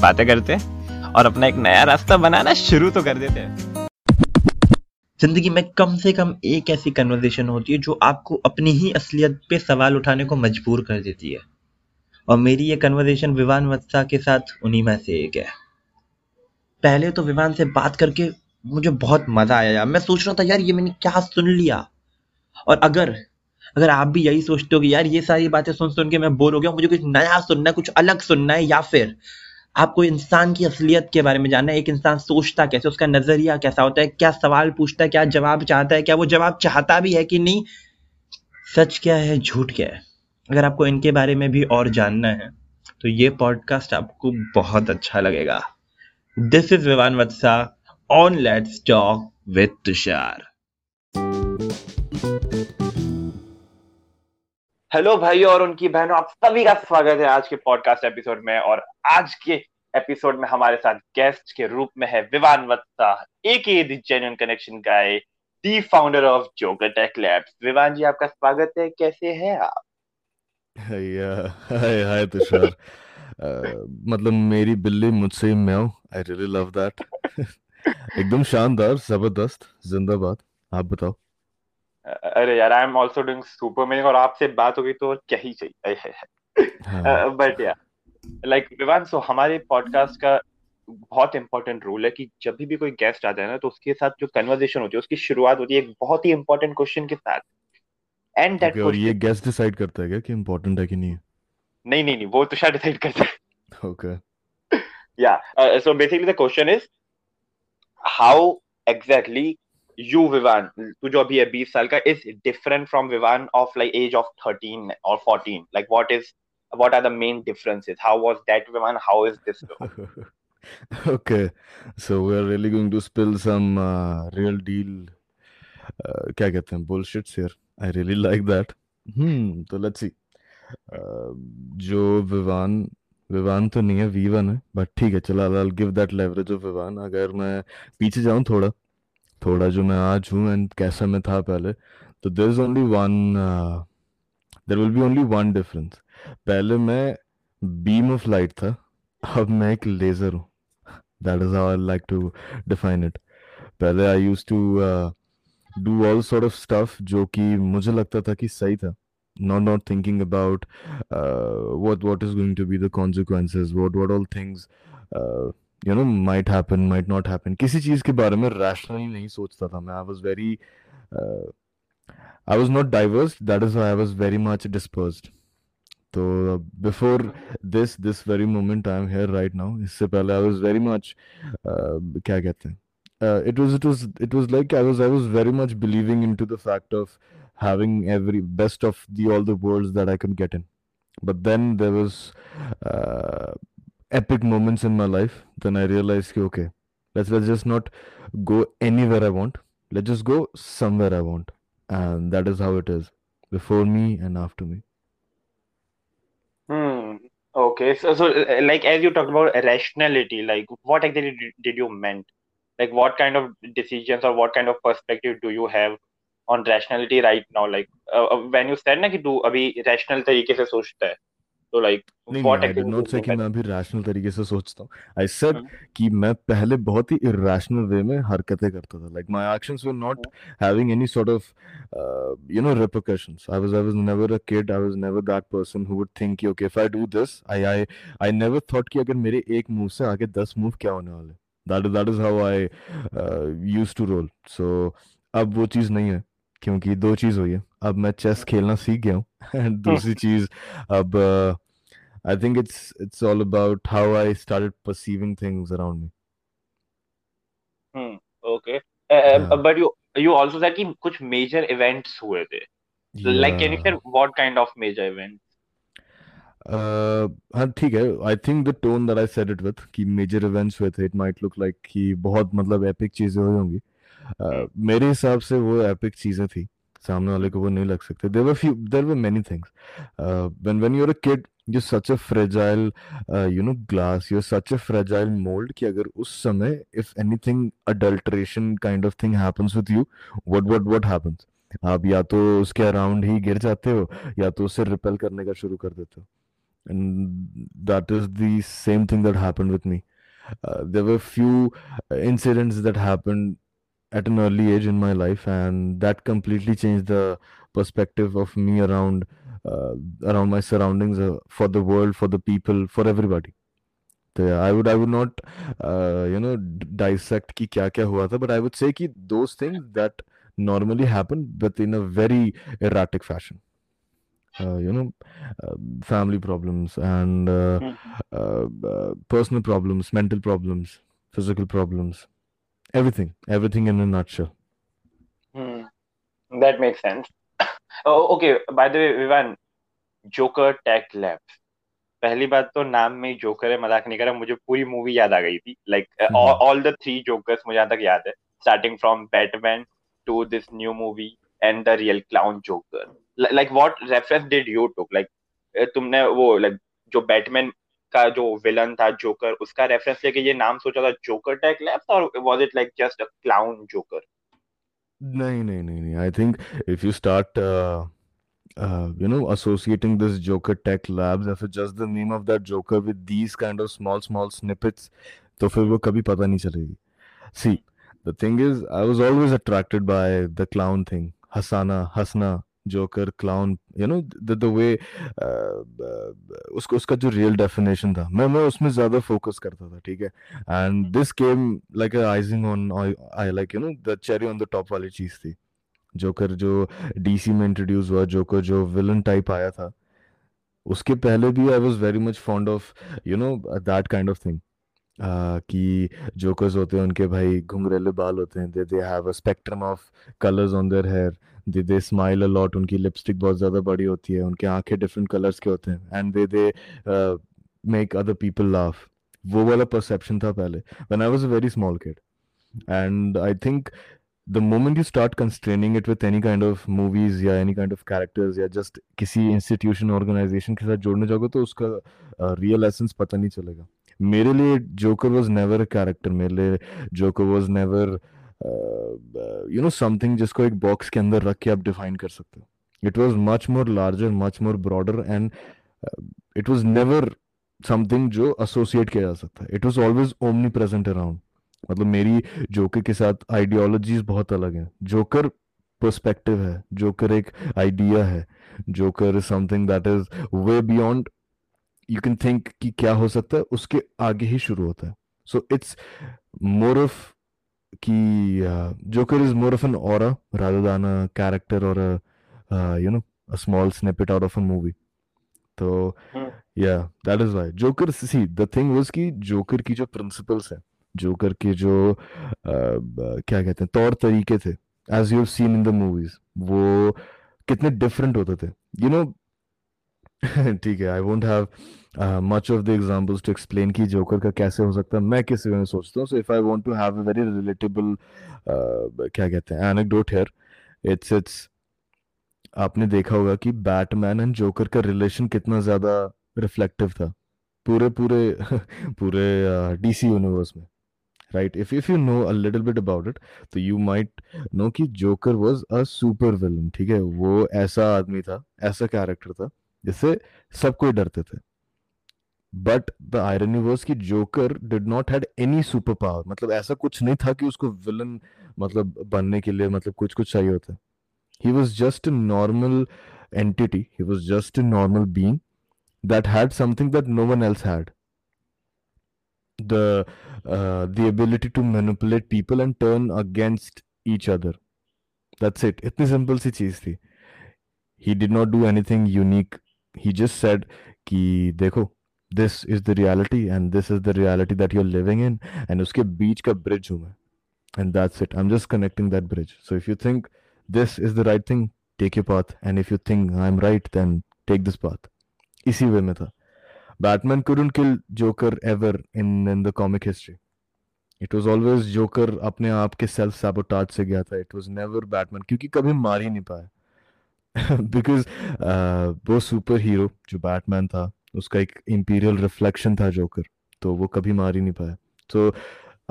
बातें करते और अपना एक नया रास्ता बनाना शुरू तो कर देते ज़िंदगी में कम से कम एक ऐसी कन्वर्जेशन होती है जो आपको अपनी ही असलियत पे सवाल उठाने को मजबूर कर देती है। और मेरी ये कन्वर्जेशन विवान वत्सा के साथ उन्हीं में से एक है। पहले तो विवान से बात करके मुझे बहुत मज़ा आया यार। मैं सोच रहा था, यार, ये मैंने क्या सुन लिया? और अगर अगर आप भी यही सोचते हो कि, यार, ये सारी बातें सुन सुन के मैं बोर हो गया मुझे कुछ नया सुनना है, कुछ अलग सुनना है या फिर आपको इंसान की असलियत के बारे में जानना है, एक इंसान सोचता कैसे, उसका नज़रिया कैसा होता है, क्या सवाल पूछता है, क्या जवाब चाहता है, क्या वो जवाब चाहता भी है कि नहीं? सच क्या है, झूठ क्या है? अगर आपको इनके बारे में भी और जानना है तो ये पॉडकास्ट आपको बहुत अच्छा लगेगा। This is Vivaan Vatsa on let's talk with Tushar hello भाई और उनकी बहनों, आप सभी का स्वागत है आज के पॉडकास्ट एपिसोड में और आज के एपिसोड में हमारे साथ गेस्ट के रूप में है विवान वत्ता एक genuine connection guy the founder of Joker Tech Labs Vivaan ji, आपका स्वागत है, कैसे हैं आप? हाय हाय तुषार। मतलब मेरी बिल्ली मुझसे ही आई रियली लव दैट एकदम शानदार, ज़बरदस्त, जिंदाबाद। आप बताओ। अरे यार I am also doing super amazing और आपसे बात हो गई तो क्या ही चाहिए? But yeah like Vivan so हमारे पॉडकास्ट का बहुत इंपॉर्टेंट रूल है कि जब भी कोई गेस्ट आता है ना तो उसके साथ जो कन्वर्सेशन होती है उसकी शुरुआत होती है एक बहुत ही इंपॉर्टेंट क्वेश्चन के साथ। एंड दैट और ये गेस्ट डिसाइड करता है क्या कि इंपॉर्टेंट है कि नहीं नहीं नहीं नहीं वो तो शायद डिसाइड करता है। Okay yeah so basically the question is how exactly Vivaan तू जो अभी है बीस साल का is different from Vivaan of like age of thirteen और fourteen like what what are the main differences how was that vivan how is this okay so we are really going to spill some uh, real deal uh, क्या कहते हैं bullshits here I really like that hmm तो let's see uh, जो विवान विवान तो नहीं है वीवन है but ठीक है चला I give that leverage of Vivaan अगर मैं पीछे जाऊँ थोड़ा थोड़ा जो मैं आज हूँ एंड कैसा मैं था पहले तो there is only one there will be only one difference पहले मैं बीम ऑफ़ लाइट था अब मैं एक लेजर हूँ. That is how I like to define it पहले I use to do all sort of stuff जो कि मुझे लगता था कि सही था. Not not thinking about uh, what what is going to be the consequences what what all things uh, you know might happen might not happen किसी चीज़ के बारे में रैशनली नहीं सोचता था मैं I was very I was not diverse that is I was very much dispersed तो before this this very moment I am here right now इससे पहले आई वाज वेरी मच क्या कहते हैं uh, it was it was it was like I was I was very much believing into the fact of having every best of the all the worlds that I could get in. But then there was uh, epic moments in my life then i realized okay let's let's just not go anywhere i want. Let's just go somewhere i want. And that is how it is before me and after me. Hmm. Okay. So so like as you talked about rationality like what exactly did you meant? Like what kind of decisions or what kind of perspective do you have on rationality right now? Like uh, when you said na ki tu abhi rational tarike se sochta hai तो like not से कि मैं अभी rational तरीके से सोचता हूँ। I said कि मैं पहले बहुत ही इरेशनल वे में हरकतें करता था। Like my actions were not having any sort of you know repercussions I was I was never a kid I was never that person who would think कि okay if I do this I I I never thought कि अगर मेरे एक move से आगे 10 move क्या होने वाले। That that is how I used to roll so अब वो चीज़ नहीं है क्योंकि दो चीज़ हुई है। अब मैं चेस खेलना सीख गया हूँ। दूसरी चीज़ अब uh, I think it's it's all about how I started perceiving things around me. Hmm. Okay. Uh, yeah. But you you also said कि कुछ major events हुए थे. Yeah. Like can you share what kind of major events? Uh, हाँ ठीक है I think the tone that I said it with कि major events हुए थे इट माइट लुक लाइक कि बहुत मतलब एपिक चीजें हुई होंगी uh, मेरे हिसाब से वो एपिक चीजें थी सामने वाले को वो नहीं लग सकते there were few there were many things when when you are a kid you such a fragile you know glass you such a fragile mould कि अगर उस समय if anything adulteration kind of thing happens with you what what what happens आप या तो उसके around ही गिर जाते हो, या तो उसे रिपेल करने का शुरू कर देते हो। And that is the same thing that happened with me there were few incidents that happened at an early age in my life and that completely change the perspective of me around uh, around my surroundings uh, for the world for the people for everybody I would I would not uh, you know dissect ki kya kya hua tha, but I would say ki those things that normally happen but in a very erratic fashion uh, you know uh, family problems and uh, mm-hmm. personal problems mental problems physical problems everything everything in a nutshell hmm. that makes sense oh, okay. By the way vivan joker tech labs पहली बात तो नाम में joker है मज़ाक नहीं कर रहा मुझे पूरी मूवी याद आ गई थी। Like all the three jokers मुझे यहाँ तक याद है। Starting from Batman to this new movie and the real clown Joker like what reference did you took like तुमने वो लाइक जो बैटमैन का जो विलन था जोकर उसका रेफरेंस लेके ये नाम सोचा था जोकर टेक लैब्स और was it like just a clown Joker नहीं नहीं नहीं नहीं I think if you start you know associating this Joker Tech Labs या just the name of that Joker with these kind of small small snippets तो फिर वो कभी पता नहीं चलेगी। See the thing is I was always attracted by the clown thing हसाना Hasnat Joker clown you know the way उसको उसका जो रियल डेफिनेशन था मैं मैं उसमें ज़्यादा फोकस करता था ठीक है? And this came like icing on I like you know the cherry on the top वाली चीज़ थी। जोकर जो डीसी में इंट्रोड्यूस हुआ जोकर जो विलन टाइप आया था उसके पहले भी I was very much fond of you know that kind of thing कि जोकर्स होते हैं उनके भाई घुंघरेले बाल होते हैं they they have a spectrum of colours on their hair they they smile a lot उनकी लिपस्टिक बहुत ज़्यादा बड़ी होती है, उनके आँखें डिफरेंट कलर्स के होते हैं and they they make other people laugh वो वाला परसेप्शन था पहले when I was a very small kid and I think the moment you start constraining it with any kind of movies या any kind of characters या just किसी institution, organization के साथ जोड़ने जाओगे तो उसका real essence पता नहीं चलेगा. मेरे लिए Joker was never a character मेरे लिए Joker was never you know something जिसको एक बॉक्स के अंदर रख के आप डिफाइन कर सकते हो। It was much more larger much more broader and it was never something जो एसोसिएट किया जा सकता है। It was always omnipresent around मतलब मेरी जोकर के साथ आइडियोलॉजीज बहुत अलग हैं। जोकर पर्सपेक्टिव है। जोकर एक आइडिया है। Joker is something that is way beyond you can think कि क्या हो सकता है, उसके आगे ही शुरू होता है। सो इट्स मोर ऑफ़ कि Joker is more of an और रादर दैन अ कैरेक्टर और you know a small snippet out of a movie तो yeah that is why Joker see the thing was कि joker की जो principles है joker के जो uh, क्या कहते हैं तौर तरीके थे as you seen in the movies वो कितने डिफरेंट होते थे. यू you नो know, ठीक है I won't have much of the examples to explain कि जोकर का कैसे हो सकता है। मैं किस वे में सोचता हूँ so if I want to have a very relatable क्या कहते हैं एनेक्डोट हियर इट्स इट्स आपने देखा होगा कि बैटमैन एंड जोकर का रिलेशन कितना ज़्यादा रिफ्लेक्टिव था। पूरे पूरे पूरे डीसी uh, यूनिवर्स में right if if you know a little bit about it तो यू माइट नो कि Joker was a super villain ठीक है? वो ऐसा आदमी था ऐसा कैरेक्टर था जिससे सब कोई डरते थे। बट द आयरनी वॉज़ की Joker did not had any super power मतलब ऐसा कुछ नहीं था कि उसको विलन मतलब बनने के लिए मतलब कुछ कुछ चाहिए होता। He was just normal entity he was just normal being that had something that no one else had the uh, the ability to manipulate people and turn against each other. That's it. इतनी simple सी चीज़ थी। He did not do anything unique he just said कि देखो this is the reality and this is the reality that you're living in and उसके बीच का bridge हूँ मैं and that's it I'm just connecting that bridge so if you think this is the right thing take your path and if you think I'm right then take this path इसी way में था Batman couldn't kill Joker ever in in the comic history it was always Joker अपने आप के self sabotage से गया था it was never Batman क्योंकि कभी मार ही नहीं पाया बिकॉज़ uh, वो सुपर हीरो जो बैटमैन था उसका एक इंपीरियल रिफ्लेक्शन था जोकर तो वो कभी मार ही नहीं पाया। तो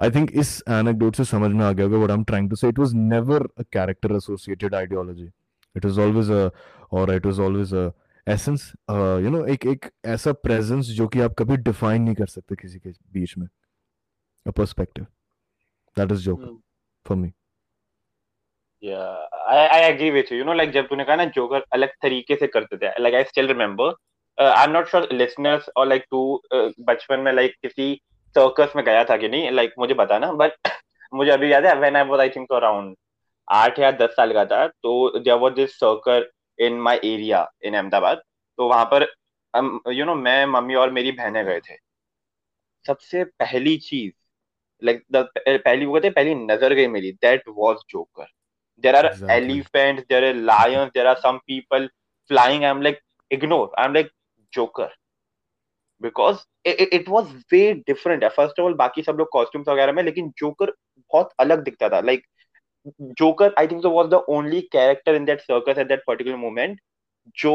आई थिंक इस एनेक्डोट से समझ में आ गया होगा what I am trying to say it was never a character associated ideology it was always a और it was always a essence you know एक एक ऐसा प्रेजेंस जो कि आप कभी डिफाइन नहीं कर सकते किसी के बीच में। A perspective. That is Joker for for me. I agree with you know like जब तूने कहा ना जोकर अलग तरीके से करते थे like I still remember I am not sure listeners और लाइक तू uh, बचपन में लाइक किसी सर्कस में गया था कि नहीं? लाइक like, मुझे बताना बट मुझे अभी याद है when I was I think around आठ या दस साल का था तो there was this circus in my area in Ahmedabad तो वहाँ पर यू um, नो know, मैं मम्मी और मेरी बहने गए थे। सबसे पहली चीज़ लाइक like, पहली वो कहते पहली नज़र गई मेरी that was Joker there are Exactly. elephants there are lions there are some people flying i'm like ignore i'm like joker because it, it, it was way different first of all बाकी सब लोग costumes वगैरह में लेकिन joker बहुत अलग दिखता था like Joker I think so was the only character in that circus at that particular moment जो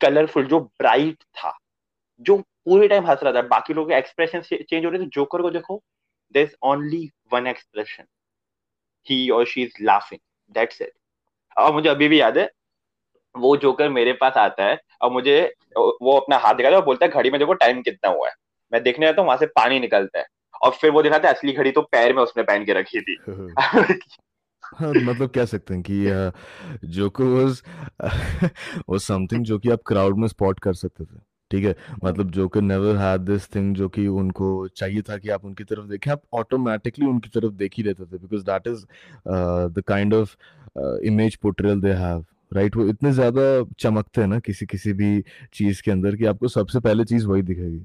कलरफुल जो ब्राइट था जो पूरे टाइम हंस रहा था बाकी लोगों एक्सप्रेशन चेंज हो रहे थे जोकर को देखो there is only one expression ही और she is laughing that's it और मुझे अभी भी याद है वो जोकर मेरे पास आता है और मुझे वो अपना हाथ दिखाता है और बोलता है घड़ी में देखो टाइम कितना हुआ है। मैं देखने जाता हूँ वहाँ से पानी निकलता है। और फिर वो दिखाता है असली घड़ी तो पैर में उसने पहन के रखी थी। हाँ मतलब कह सकते हैं कि जोकर वाज वाज समथिंग जो कि आप क्राउड में स्पॉट कर सकते थे। ठीक है? मतलब Joker never had this thing जो कि उनको चाहिए था कि आप उनकी तरफ़ देखें आप ऑटोमेटिकली उनकी तरफ़ देख ही रहते थे because that is the kind of image portrayal they have right वो इतने ज़्यादा चमकते हैं ना किसी किसी भी चीज़ के अंदर कि आपको सबसे पहले चीज़ वही दिखेगी।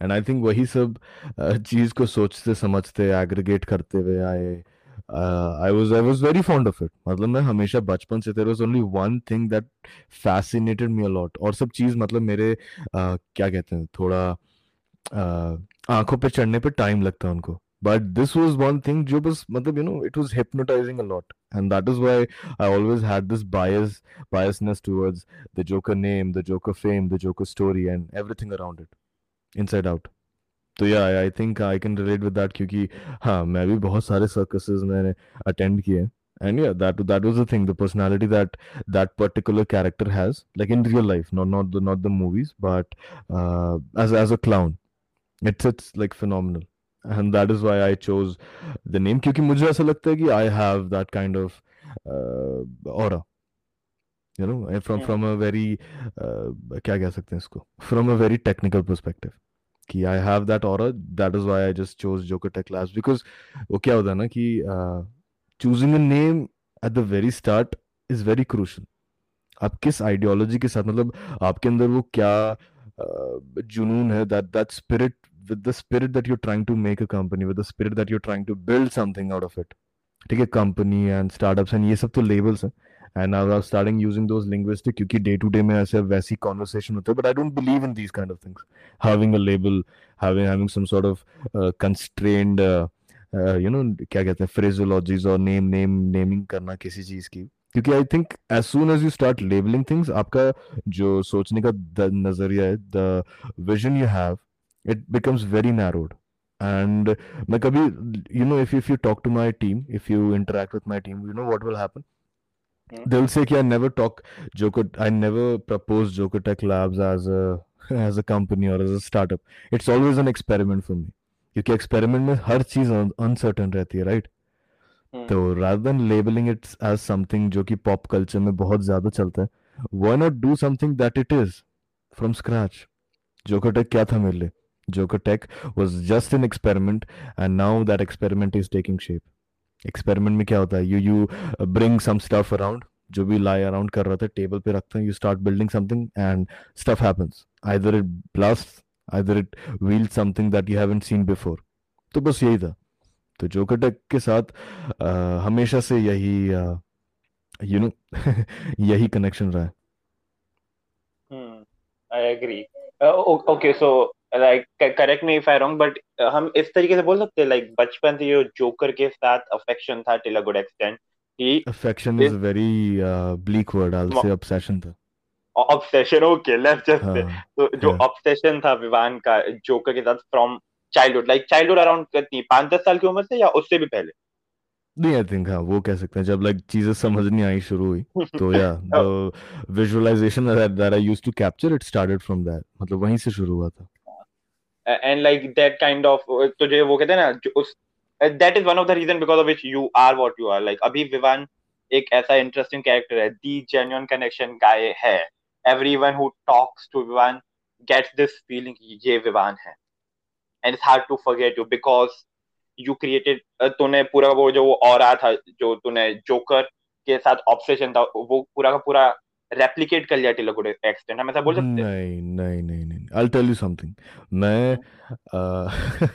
एंड आई थिंक वही सब uh, चीज़ को सोचते समझते एग्रीगेट करते हुए आए I was I was very fond of it मतलब मैं हमेशा बचपन से there was only one thing that fascinated me a lot और सब चीज मतलब मेरे uh, क्या कहते हैं थोड़ा uh, आंखों पे चढ़ने पे टाइम लगता है उनको but this was one thing जो बस मतलब you know it was hypnotizing a lot and that is why I always had this bias biasness towards the Joker name, the Joker fame, the Joker story and everything around it inside out. तो yeah I think I can relate with that क्योंकि हाँ मैं भी बहुत सारे circuses मैंने attend किए and yeah that that was the thing the personality that that particular character has like in real life not not the not the movies but as as a clown it's it's like phenomenal and that is why I chose the name क्योंकि मुझे ऐसा लगता है कि I have that kind of uh, aura. You know and from Hmm. from a very uh, क्या कह सकते हैं इसको? From a very technical perspective. कि I have that aura that is why I just chose Joker Tech Labs because वो क्या होता है ना कि uh, choosing a name at the very start is very crucial आप किस आइडियोलॉजी के साथ मतलब आपके अंदर वो क्या uh, जुनून है that that spirit with the spirit that you're trying to make a company with the spirit that you're trying to build something out of it ठीक है कंपनी एंड स्टार्टअप्स एंड ये सब तो लेबल्स हैं and I was starting using those linguistic क्योंकि day to day में ऐसे वैसी कॉन्वर्सेशन होते हैं but I don't believe in these kind of things having a label having having some sort of constrained you know क्या कहते हैं फ्रेजोलॉजीज और नेम नेम नेमिंग करना किसी चीज़ की। क्योंकि I think as soon as you start labelling things आपका जो सोचने का नज़रिया है the vision you have it becomes very narrowed. And मैं कभी, you know, if if you talk to my team, if you interact with my team, you know what will happen? Hmm. They'll say कि I never talk Joker I never propose Joker Tech Labs as a as a company or as a startup it's always an experiment for me क्योंकि experiment में हर चीज़ uncertain रहती है right Hmm. तो rather than labeling it as something जो कि pop culture में बहुत ज़्यादा चलता है why not do something that it is from scratch Joker Tech क्या था मेरे लिए Joker Tech was just an experiment and now that experiment is taking shape. Experiment में क्या होता है? You you bring some stuff around जो भी लाई अराउंड कर रहा था टेबल पे रखते हैं you start building something and stuff happens either it blast either it wheel something that you haven't seen before तो बस यही था। तो जो टेक के साथ आ, हमेशा से यही यू नो you know, यही कनेक्शन रहा है। I agree okay so like correct me if I wrong but हम इस तरीके से बोल सकते हैं लाइक बचपन से जो जोकर के साथ अफेक्शन था till a good extent he affection is very bleak word I will say obsession था। ऑब्सेशन ओके लेट्स जस्ट तो जो ऑब्सेशन था विवान का जोकर के साथ from childhood like childhood around कितनी 5 10 साल की उम्र से या उससे भी पहले? नहीं आई थिंक हाँ वो कह सकते हैं जब लाइक like, चीज़ें समझ नहीं आई शुरू हुई तो yeah visualization that I used to capture it started from that मतलब वहीं से शुरू हुआ था। And like that kind of तुझे वो कहते हैं ना उस that is one of the reason because of which you are what you are like अभी विवान एक ऐसा इंटरेस्टिंग कैरेक्टर है दी जेन्युइन कनेक्शन गाय है। Everyone who talks to Vivaan gets this feeling ये विवान है। And it's hard to forget you because you created तूने पूरा वो जो और था, जो तूने जोकर के साथ ऑब्सेशन था, वो पूरा का पूरा रेप्लिकेट कर लिया टिल गुड एक्सटेंट हम ऐसा बोल सकते नहीं नहीं नहीं। I'll tell you something. Uh,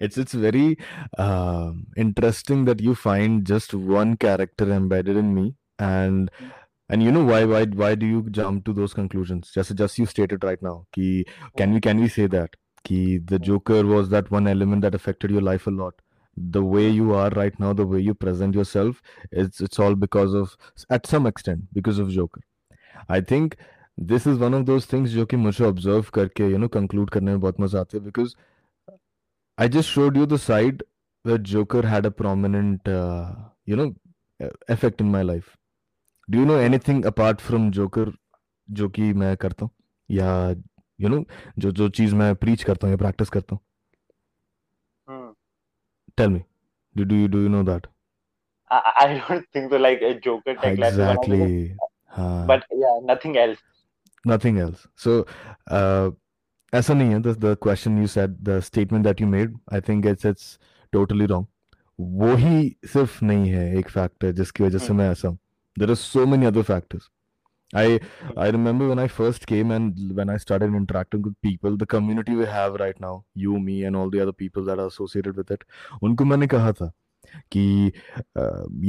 it's it's very um, interesting that you find just one character embedded in me. And and you know why why why do you jump to those conclusions? Just just you stated right now can we can we say that? Ki the joker was that one element that affected your life a lot. The way you are right now the way you present yourself it's it's all because of at some extent because of joker. I think this is one of those things जो कि मुझे observe करके you know conclude करने में बहुत मज़ा आता है because I just showed you the side where joker had a prominent you know effect in my life do you know anything apart from joker जो कि मैं करता हूँ? या यू नो जो जो चीज़ मैं प्रीच करता हूँ या प्रैक्टिस करता हूँ? Tell me do do you do you know that I don't think to like joker tag line exactly हाँ. But yeah nothing else Nothing else. So, uh, ऐसा नहीं है. The the question you said, the statement that you made, I think it's it's totally wrong. वो ही सिर्फ़ नहीं है एक factor जिसकी वजह से मैं ऐसा हूँ. There are so many other factors. I I remember when I first came and when I started interacting with people, the community we have right now, you, me, and all the other people that are associated with it, उनको मैंने कहा था कि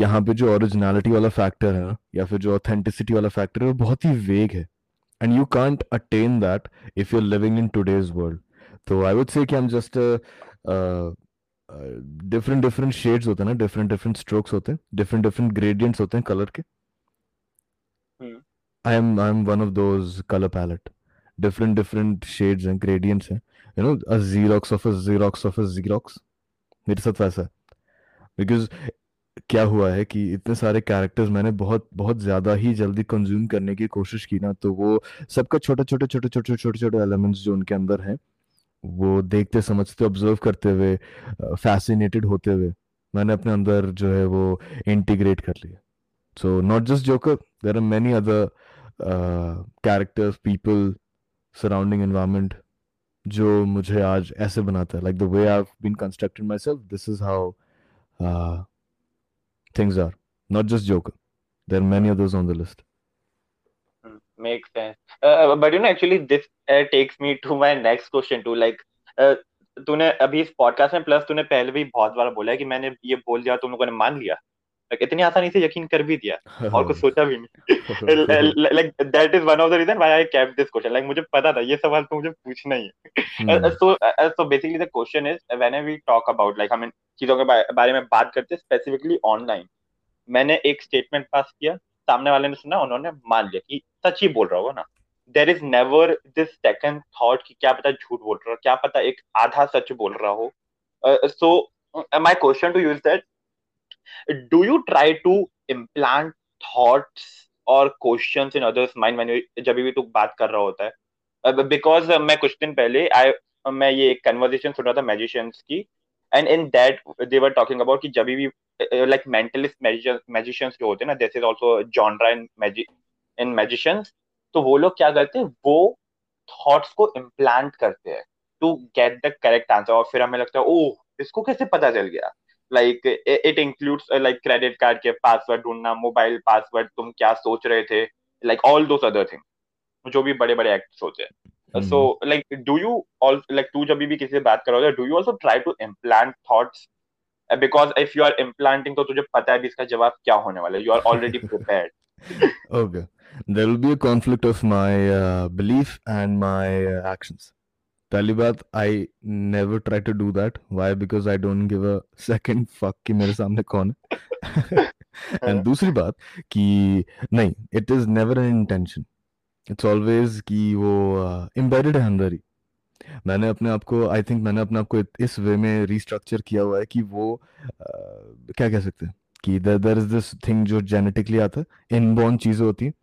यहाँ पे जो originality वाला factor है या फिर जो ऑथेंटिसिटी वाला फैक्टर है वो बहुत ही वेग है and you can't attain that if you living in today's world तो आई वुड से कि हम जस्ट डिफरेंट डिफरेंट शेड्स होते हैं ना डिफरेंट डिफरेंट स्ट्रोक्स होते हैं डिफरेंट डिफरेंट ग्रेडियंट्स होते हैं कलर के। I am I'm one of those color palette, different different shades and gradients हैं. You know, a Xerox of a Xerox of a Xerox. मेरे साथ वैसा है। बिकॉज़ क्या हुआ है कि इतने सारे कैरेक्टर्स मैंने बहुत बहुत ज़्यादा ही जल्दी कंज्यूम करने की कोशिश की ना तो वो सबका छोटे छोटे छोटे छोटे छोटे छोटे एलिमेंट्स जो उनके अंदर हैं, वो देखते, समझते ऑब्ज़र्व करते हुए फैसिनेटेड होते हुए मैंने अपने अंदर जो है वो इंटीग्रेट कर लिया। So not just joker there are many other characters people surrounding environment जो मुझे आज ऐसे बनाता है। Like the way I been constructed myself this is how things Not just Joker. There are many others on the list. makes sense uh, but you know actually this uh, takes me to my next question too like uh, तूने अभी इस podcast में plus तूने पहले भी बहुत बार बोला है कि मैंने ये बोल दिया तुम लोगों ने मान लिया like इतनी आसानी से यकीन कर भी दिया और कुछ सोचा भी नहीं। Like that is one of the reason why I kept this question. Like मुझे पता था ये सवाल तो मुझे पूछना ही है। So so basically the question is whenever we talk about like हमें चीज़ों के बारे में बात करते हैं स्पेसिफिकली ऑनलाइन मैंने एक स्टेटमेंट पास किया सामने वाले ने सुना उन्होंने मान लिया कि सच ही बोल रहा होगा ना। There is never this second thought कि क्या पता झूठ बोल रहा हो क्या पता एक आधा सच बोल रहा हो। So my question to use that do you try to implant thoughts or questions in others mind when you जब भी तू बात कर रहा होता है? बिकॉज़ uh, मैं कुछ दिन पहले आई मैं ये एक कन्वर्सेशन सुन रहा था मैजिशियंस की and in that they talking about कि जब भी लाइक मेंटलिस्ट मैजिशियंस जो होते हैं ना this is also genre in in magicians तो वो लोग क्या करते हैं? वो थॉट्स को इम्प्लांट करते हैं to get the correct answer और फिर हमें लगता है ओह इसको कैसे पता चल गया? Like it includes like credit card के पासवर्ड ढूंढना मोबाइल पासवर्ड तुम क्या सोच रहे थे? Like all those other thing जो भी बड़े बड़े एक्ट्स होते हैं। So like do you all like तू जब भी किसी से बात करोगे do you also try to implant thoughts because if you are implanting तो तुझे पता है भी इसका जवाब क्या होने वाला है। You are already prepared okay. There will be a conflict of my uh, belief and my uh, actions. पहली बात I never try to do that why because I don't give a second fuck कि मेरे सामने कौन है। And दूसरी बात कि नहीं it is never an intention it's always कि वो एम्बेडेड uh, है अंदर ही। मैंने अपने आप को आई थिंक मैंने अपने आप को इस वे में रिस्ट्रक्चर किया हुआ है कि वो uh, क्या कह सकते हैं? कि देर इज़ दिस थिंग जो जेनेटिकली आता है। इनबॉर्न चीज़ें होती हैं।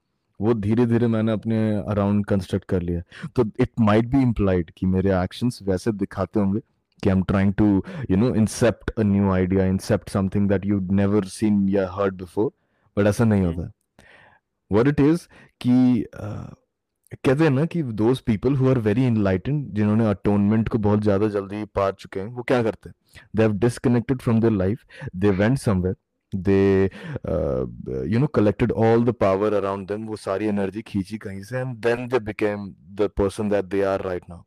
वो धीरे धीरे मैंने अपने अराउंड कंस्ट्रक्ट कर लिया। तो इट माइट बी इम्प्लाइड कि मेरे एक्शंस वैसे दिखाते होंगे कि I am trying to you know incept a new idea incept something that you never seen या हर्ड बिफोर बट ऐसा नहीं होता। है वट इट इज़ कि uh, कहते हैं ना कि those people who are very enlightened जिन्होंने अटोनमेंट को बहुत ज़्यादा जल्दी पा चुके हैं वो क्या करते हैं? They have disconnected from their life they went somewhere they you know collected all the power around them वो सारी एनर्जी खींची कहीं से and then they became the person that they are right now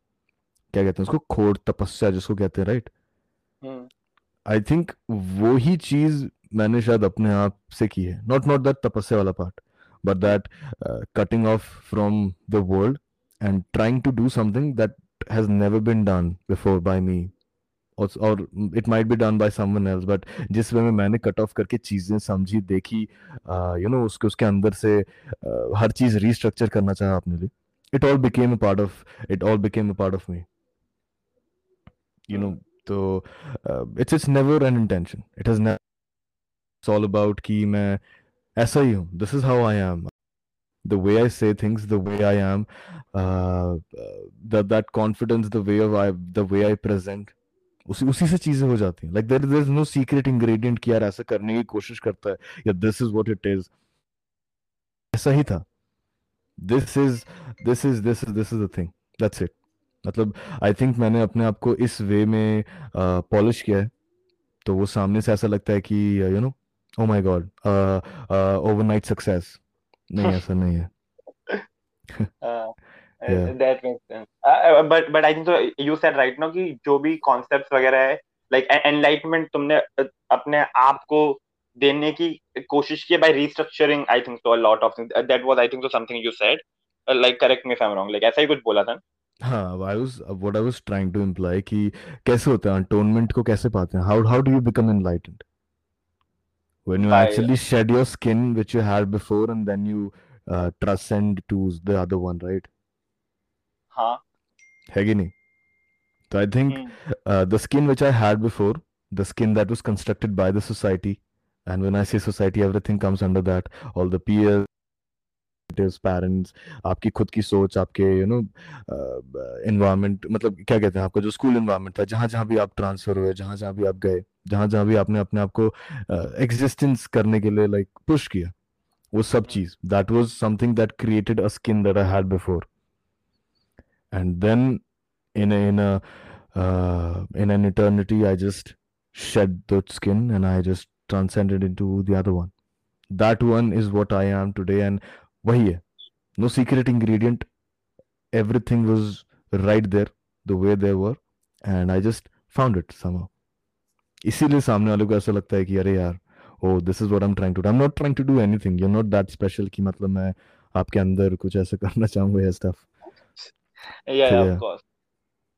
क्या कहते हैं उसको? खोड़ तपस्या जिसको कहते हैं राइट आई थिंक वो ही चीज़ मैंने शायद अपने आप से की है। नॉट नॉट दैट तपस्या वाला part but that uh, cutting off from the world and trying to do something that has never been done before by or it might be done by someone else but जिस way में मैंने cut off करके चीज़ें समझी देखी you know उसके उसके अंदर से uh, हर चीज़ रीस्ट्रक्चर करना चाहा अपने लिए became a part of it all became a part of me you know so uh, it's it's never an intention it has never it's all about कि मैं ऐसा ही हूँ this is how I am the way I say things, the way I am, uh, that that confidence, the way of I, the way I present, उसी उसी से चीज़ें हो जाती हैं। Like there there is no secret ingredient कि यार ऐसा करने की कोशिश करता है या this is what it is ऐसा ही था। This is this is this is this is the thing that's it मतलब आई थिंक मैंने अपने आप को इस वे में पॉलिश uh, किया है। तो वो सामने से ऐसा लगता है कि you know oh know, god overnight success. नहीं ऐसा नहीं है. Uh, uh, uh, जो भी कॉन्सेप्ट वगैरह है लाइक एनलाइटमेंट तुमने अपने आप को देने की कोशिश की by restructuring I think lot of that was I think you said like correct me if wrong like ऐसा ही कुछ बोला था कैसे होता है अटोनमेंट को कैसे transcend to the one right हाँ। है कि नहीं? Think hmm. uh, the skin which i had before the skin that was constructed by the society and when i say society everything comes under that. All the peers parents आपकी खुद की सोच आपके you no environment मतलब क्या कहते हैं आपका जो स्कूल एनवायरनमेंट था जहाँ जहाँ भी आप ट्रांसफ़र हुए जहाँ जहाँ भी आप गए जहाँ जहाँ भी आपने अपने आप को एग्जिस्टेंस करने के लिए लाइक पुश किया वो सब चीज़ that was something that created a skin that I had before and then in in in an eternity i just shed that skin and i just transcended into the other one that one is what i am today and वही है no secret ingredient everything was right there the way they were and I just found it somehow इसीलिए सामने वाले को ऐसा लगता है कि अरे यार oh this is what I am trying to I am not trying to do anything you are not that special कि मतलब मैं आपके अंदर कुछ ऐसा करना चाहूंगा ये स्टफ या of course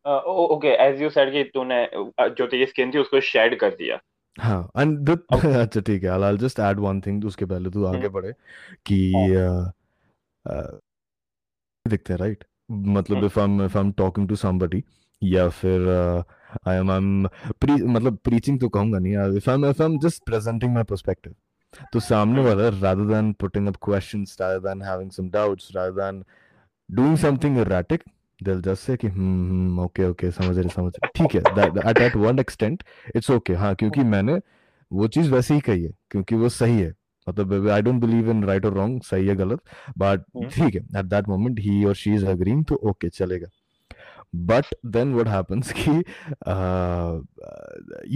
okay as you said कि तूने जो तेरी स्किन थी उसको शेड कर दिया हाँ एंड अच्छा ठीक है I just add one thing उसके पहले तू आगे हम्म। बढ़े कि हाँ। दिखते हैं राइट मतलब if I am if I am talking to somebody या फिर आई एम आई एम मतलब प्रीचिंग तो कहूँगा नहीं if I am if I am just presenting my perspective तो सामने हम्म। वाला rather than putting up questions rather than having some doubts rather than doing something erratic they'll just say कि हम्म hmm okay okay समझ रहे समझ रहे. ठीक है at at one extent it's okay. हाँ क्योंकि मैंने वो चीज़ वैसे ही कही है क्योंकि वो सही है। मतलब I don't believe in right और रॉन्ग सही है गलत बट ठीक है एट दैट मोमेंट ही और शी इज़ अग्रीइंग तो ओके चलेगा। बट देन व्हाट हैपेंस कि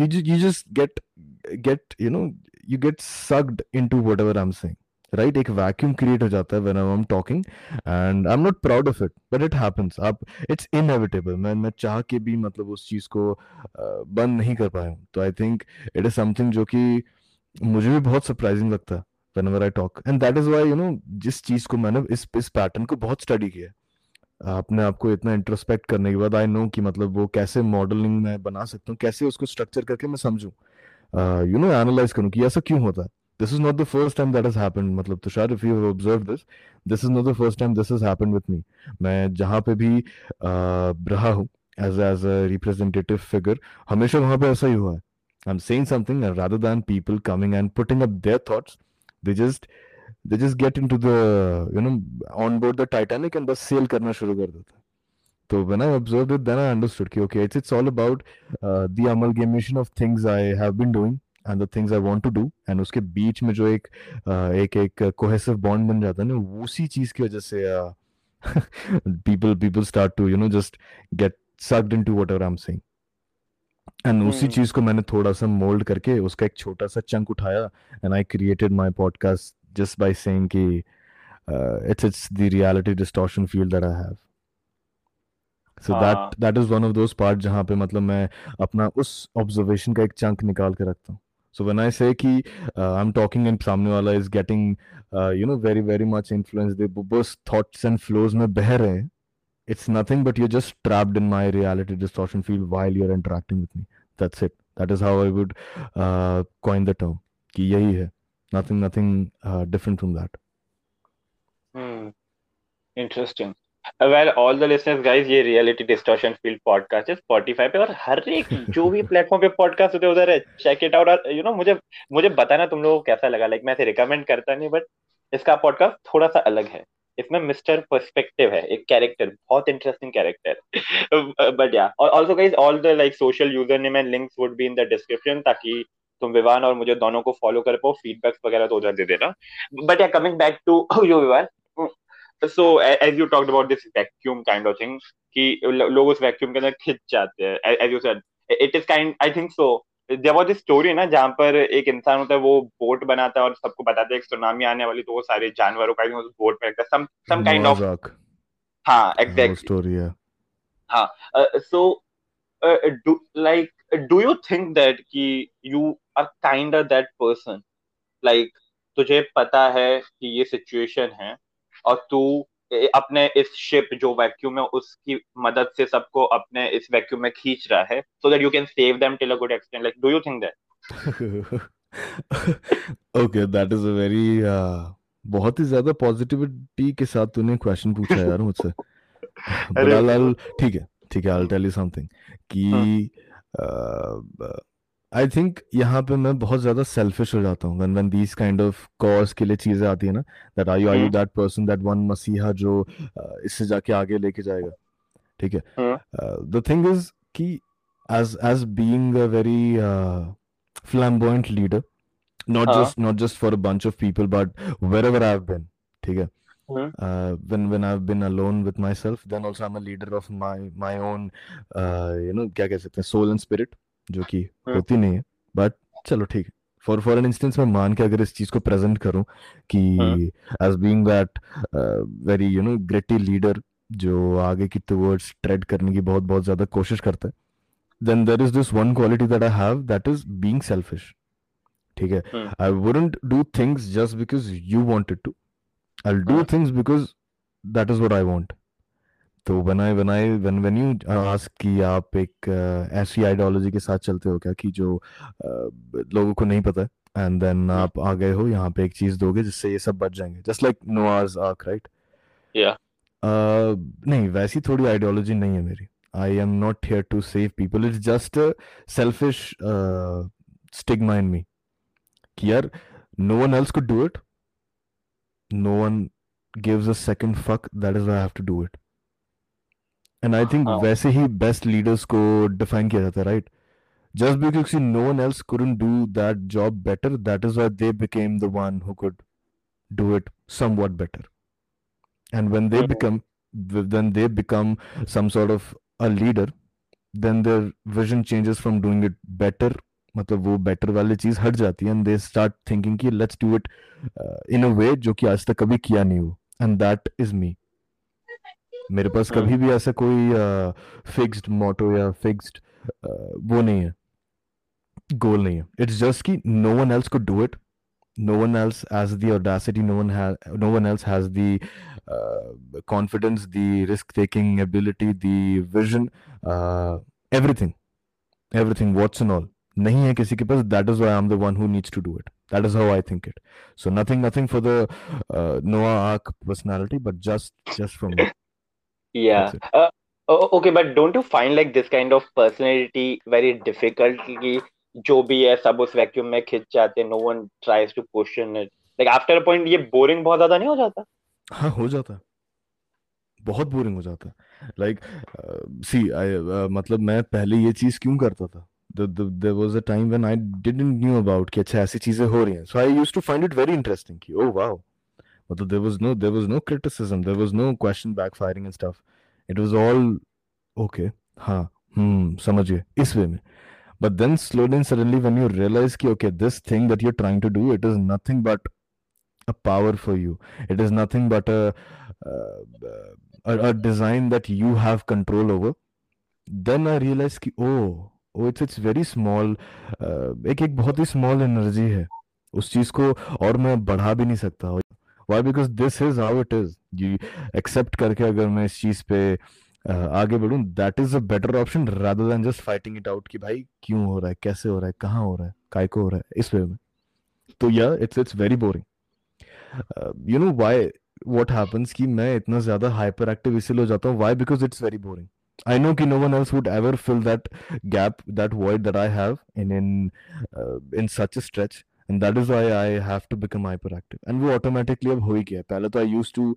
you you just get get you know you get sucked into whatever I am saying right एक वैक्यूम क्रिएट हो जाता है when I am talking and I am not proud of it but it happens आप it's inevitable मैं मैं चाह के भी मतलब उस चीज़ को बंद नहीं कर पाया हूँ। तो I think it is something जो कि मुझे भी बहुत सरप्राइजिंग लगता है whenever I talk. And that is why, you know, जिस चीज़ को मैंने, इस इस पैटर्न को बहुत स्टडी किया अपने आप को इतना इंट्रोस्पेक्ट करने के बाद आई नो कि मतलब वो कैसे मॉडलिंग में बना सकता हूँ, कैसे उसको स्ट्रक्चर करके मैं समझूं। यू नो एनालाइज करूँ कि ऐसा क्यों होता है। this is not the first time that has happened मतलब Tushar if you have observed this this is not the first time this has happened with me मैं जहाँ पे भी uh, रहा हूँ as as a representative figure हमेशा वहाँ पे ऐसा ही हुआ है I'm saying something and rather than people coming and putting up their thoughts they just they just get into the you know on board the Titanic and बस sail करना शुरू कर देते हैं So when I observed it, then I understood. Okay, okay it's it's all about uh, the amalgamation of things I have been doing And the things I want to do and उसके बीच में जो एक एक एक cohesive bond बन जाता है ना उसी चीज़ की वजह से people people start to you know just get sucked into whatever I'm saying. And उसी hmm. चीज़ को मैंने थोड़ा सा मोल्ड करके उसका एक छोटा सा चंक उठाया and I created my podcast just by saying कि it's it's the reality distortion field that I have so that that is one of those part जहाँ पे मतलब मैं अपना उस ऑब्जर्वेशन का एक चंक निकाल के रखता हूँ। So when I say ki uh, I'm talking and सामने वाला is getting uh, you know very very much influence the बस thoughts and flows में बह रहे हैं it's nothing but you're just trapped in my reality distortion field while you're interacting with me that's it that is how I would uh, coin the term कि यही है nothing nothing uh, different from that hmm. interesting Well all the listeners guys ये reality distortion field podcast है Spotify पे और हर एक जो भी प्लेटफॉर्म पे पॉडकास्ट होते उधर है। चेक इट आउट और यू नो मुझे मुझे बताना तुम लोगों को कैसा लगा। लाइक मैं ऐसे रिकमेंड करता नहीं बट इसका पॉडकास्ट थोड़ा सा अलग है। इसमें मिस्टर पर्सपेक्टिव है एक कैरेक्टर बहुत interesting character but yeah also guys all the like social user name and links would be in the description ताकि तुम विवान और मुझे दोनों को फॉलो कर पाओ फीडबैक्स वगैरह तो उधर दे देना। But yeah coming back to you Vivaan so as you talked about this vacuum kind of thing कि लोग उस वैक्यूम के अंदर खिंच जाते हैं as you said it is kind I think so. There was this story ना जहाँ पर एक इंसान होता है वो बोट बनाता है और सबको बताता है एक सुनामी आने वाली तो वो सारे जानवरों का उस बोट में रखता है। सम सम काइंड ऑफ़ हाँ एग्जैक्टली स्टोरी है। हाँ so do like do you think that कि you are kind of that person like तुझे पता है कि ये सिचुएशन है और तू अपने इस शिप जो वैक्यूम है उसकी मदद से सबको अपने इस वैक्यूम में खींच रहा है so that you can save them till a good extent like do you think that okay that is a very बहुत ही ज़्यादा पॉजिटिविटी के साथ तूने क्वेश्चन पूछा यार मुझसे। बलाल ठीक है ठीक है आई टेल यू समथिंग कि uh, आई थिंक यहाँ पे मैं बहुत ज़्यादा सेल्फिश हो जाता हूँ। When this kind of cause के लिए चीज़ें आती है ना that are you are you that person that one मसीहा जो uh, इससे जाके आगे लेके जाएगा? ठीक है? द थिंग इज़ कि as as being a very flamboyant leader not just not just for a bunch of people but wherever I have been ठीक है? Uh, when when I've been alone with myself, then also I'm a leader of my my own, uh, you know, क्या कह सकते हैं soul and spirit. Hmm. जो कि हाँ। होती नहीं है। बट चलो ठीक है। फॉर फॉर एन इंस्टेंस मैं मान के अगर इस चीज़ को प्रेजेंट करूँ कि as being that very you know great leader जो आगे की टुवर्ड्स ट्रेड करने की बहुत बहुत ज़्यादा कोशिश करता है then there is this one quality that I have that is being selfish ठीक है? I wouldn't do things just because you wanted to I do things because that is what I want तो बनाए बनाए when I you ask कि आप एक ऐसी ideology के साथ चलते हो क्या कि जो लोगों को नहीं पता है एंड देन आप आ गए हो यहाँ पे एक चीज़ दोगे जिससे ये सब बच जाएँगे। Just like Noah's ark right या नहीं वैसी थोड़ी आइडियोलॉजी नहीं है मेरी। I am not here to save people it's just selfish stigma in me कि यार no one else could do it no one gives a second fuck is why I have to do it. And I think वैसे ही best leaders को define किया जाता है right just because no one else couldn't do that job better that is why they became the one who could do it somewhat better and when they become when they become some sort of a leader then their vision changes from doing it better मतलब वो better वाली चीज़ हट जाती है and they start thinking कि let's do it in a way जो कि आज तक कभी किया नहीं हो एंड दैट इज़ मी मेरे पास कभी हाँ। भी ऐसा कोई फिक्स्ड मोटो या फिक्स्ड वो नहीं है। गोल नहीं है। इट्स जस्ट कि नो वन एल्स को do it no one else has the audacity no one has no one else has the confidence the risk taking ability the vision everything everything what's and all नहीं है किसी के पास। That is why I am the one who needs to do it that is how I think it so nothing nothing for the Noah ark personality but just just from Yeah. Uh, okay, but don't you find like this kind of personality very difficult? कि जो भी है सब उस vacuum में खिंच जाते no one tries to question it like after a point ये बोरिंग बहुत ज़्यादा नहीं हो जाता हाँ हो जाता है। बहुत बोरिंग हो जाता है। लाइक सी आई मतलब मैं पहले ये चीज़ क्यों करता था? There was a time when I didn't knew about कि अच्छा ऐसी चीज़ें हो रही हैं। So I used to find it very interesting कि ओह वाओ मतलब there was no there was no criticism there was no question back firing and stuff it was all okay हाँ हम्म समझिए इस वे में but then slowly and suddenly when you realise की okay this thing that you trying to do it is nothing but a power for you it is nothing but a design that you have control over then I realise की oh oh it's it's very small एक एक बहुत ही small energy है. उस चीज़ को और मैं बढ़ा भी नहीं सकता. Why? Because this is how it is. You accept करके अगर मैं इस चीज़ पे आगे बढ़ूं that is a better option rather than just fighting it out कि भाई क्यों हो रहा है कैसे हो रहा है कहाँ हो रहा है काय को हो रहा है इस वे में तो या it's it's very boring you know why what happens कि मैं इतना ज़्यादा हाइपर एक्टिव इसलिए हो जाता हूँ why because it's very boring I know no one else would ever fill that gap, that void that I have in in uh, in such a stretch, and that is why I have to become hyperactive. And वो automatically अब हो ही गया पहले तो I used to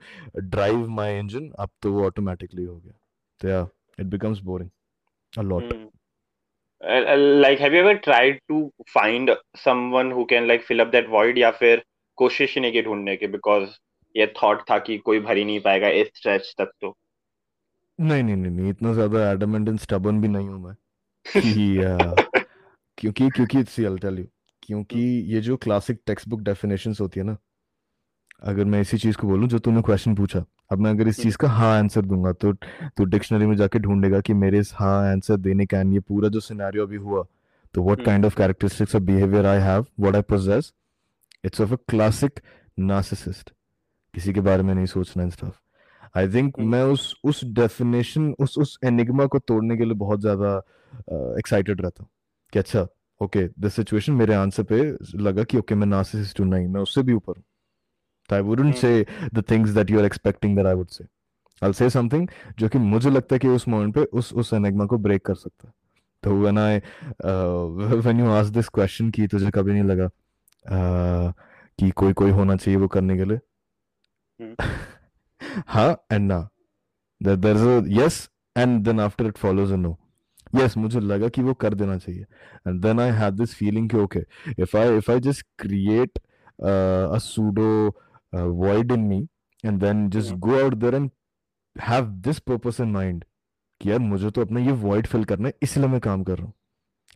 drive my engine, अब तो वो automatically हो गया. So yeah, it becomes boring a lot. Hmm. Uh, uh, like have you ever tried to find someone who can like fill up that void या फिर कोशिश ही नहीं की ढूँढने की because ये thought था कि कोई भर ही नहीं पाएगा इस stretch तक तो नहीं नहीं नहीं नहीं इतना ज़्यादा एडमेंट एंड स्टबर्न भी नहीं हूँ मैं कि uh, क्योंकि क्योंकि सी आई टेल यू क्योंकि ये जो क्लासिक टेक्स्ट बुक डेफिनेशंस होती है ना अगर मैं इसी चीज़ को बोलूँ जो तूने क्वेश्चन पूछा अब मैं अगर इस चीज़ का हाँ आंसर दूँगा तो तू डिक्शनरी में जाके ढूंढेगा कि मेरे इस हाँ आंसर देने का ये पूरा जो सिनेरियो अभी हुआ तो what hmm. Kind of characteristics of behaviour I have what I possess it's of a classic narcissist किसी के बारे में नहीं सोचना and stuff I think hmm. मैं उस उस डेफिनेशन उस उस एनिग्मा को तोड़ने के लिए बहुत ज़्यादा एक्साइटेड uh, रहता हूँ कि अच्छा ओके दिस सिचुएशन मेरे आंसर पे लगा कि ओके मैं नार्सिसिस्ट हूँ नहीं मैं उससे भी ऊपर हूँ। तो I wouldn't. Say the things that you are expecting that I would say I say something जो कि मुझे लगता है कि उस मोमेंट पे उस उस एनिग्मा को ब्रेक कर सकता है। तो when I when you ask this question की तुझे कभी नहीं लगा uh, कि कोई कोई होना चाहिए वो करने के लिए? हाँ एंड ना। There there is a yes and then after it follows a yes मुझे लगा कि वो कर देना चाहिए। And then I had this feeling कि okay if I if I just create a pseudo void in me and then just go out there and have this purpose in mind कि यार मुझे तो अपना ये वॉइड फिल करना है इसलिए मैं काम कर रहा हूँ।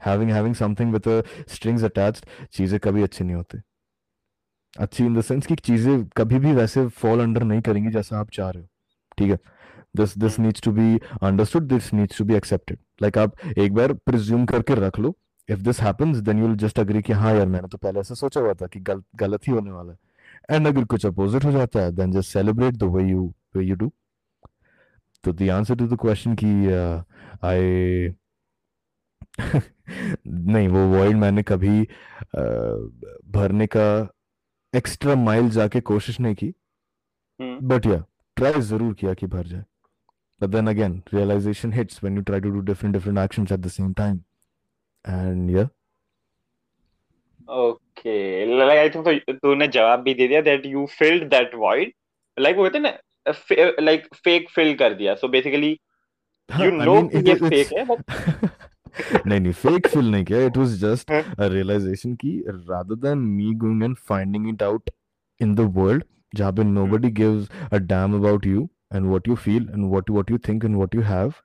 Having having something with a strings attached चीज़ें कभी अच्छी नहीं होते। अच्छी इन द सेंस कि चीज़ें कभी भी वैसे फॉल अंडर नहीं करेंगी जैसा आप चाह रहे हो। ठीक है? This this. Needs to be understood this needs to be accepted like आप एक बार प्रिज्यूम करके रख लो। If this happens then you will just agree कि हाँ यार मैंने तो पहले ऐसा सोचा हुआ था कि गल, गलत ही होने वाला है। एंड अगर कुछ अपोजिट हो जाता है then just celebrate the way you way you do तो the answer to the question की आई नहीं वो वॉइड मैंने कभी uh, भरने का एक्स्ट्रा माइल जाके कोशिश नहीं की। बट या ट्राई ज़रूर किया कि भर जाए। But then again realization hits when you try to do different different actions at the same time and yeah okay like I think तो तूने जवाब भी दे दिया that you filled that void like वो कहते हैं ना लाइक फेक फिल कर दिया सो बेसिकली हाँ, यू I नो mean, कि it- ये it's- फेक है बट नहीं नहीं फेक फील नहीं किया इट वाज जस्ट हाँ। अ रियलाइजेशन की rather than me going and finding it out in the world जहाँ पे nobody gives a damn about you and what you feel and what what you think and what you have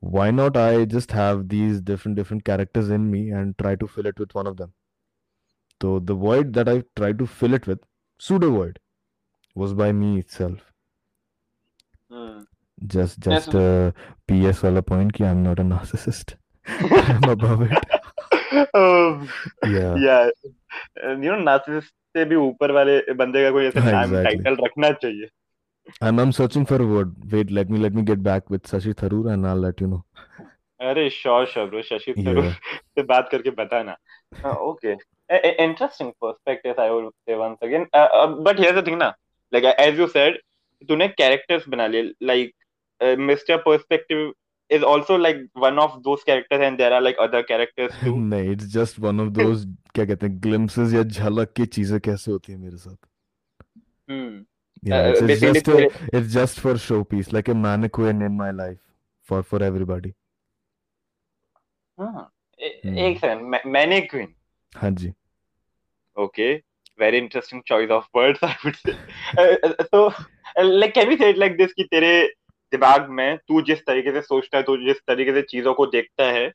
why not I just have these different different characters in me and try to fill it with one of them so the void that I tried to fill it with pseudo void was by me itself just Yes, just a PS वाला point कि I'm not a narcissist I'm above it um, yeah yeah and you know narcissist से भी ऊपर वाले बंदे का कोई ऐसा हाँ, नाम exactly. टाइटल रखना चाहिए I'm I'm searching for a word. Wait, let me let me get back with Sashi Tharoor and I'll let you know. अरे sure sure bro Shashi Tharoor से बात करके बताना okay interesting perspective I would say once again but here's the thing ना like as you said तूने characters बना लिए like mister perspective is also like one of those characters and there are like other characters too नहीं, it's just one of those क्या कहते हैं glimpses या झलक की चीज़ें कैसे होती है मेरे साथ. hmm. Yeah, Uh, it's, it's just a, it's just for showpiece, like a mannequin in my life for for everybody. हाँ Hmm. एक सेकंड मैनेक्विन हाँ जी. Okay, very interesting choice of words, I would say. Uh, uh, so, uh, like, can we say it like this कि तेरे दिमाग में तू जिस तरीके से सोचता है तू जिस तरीके से चीज़ों को देखता है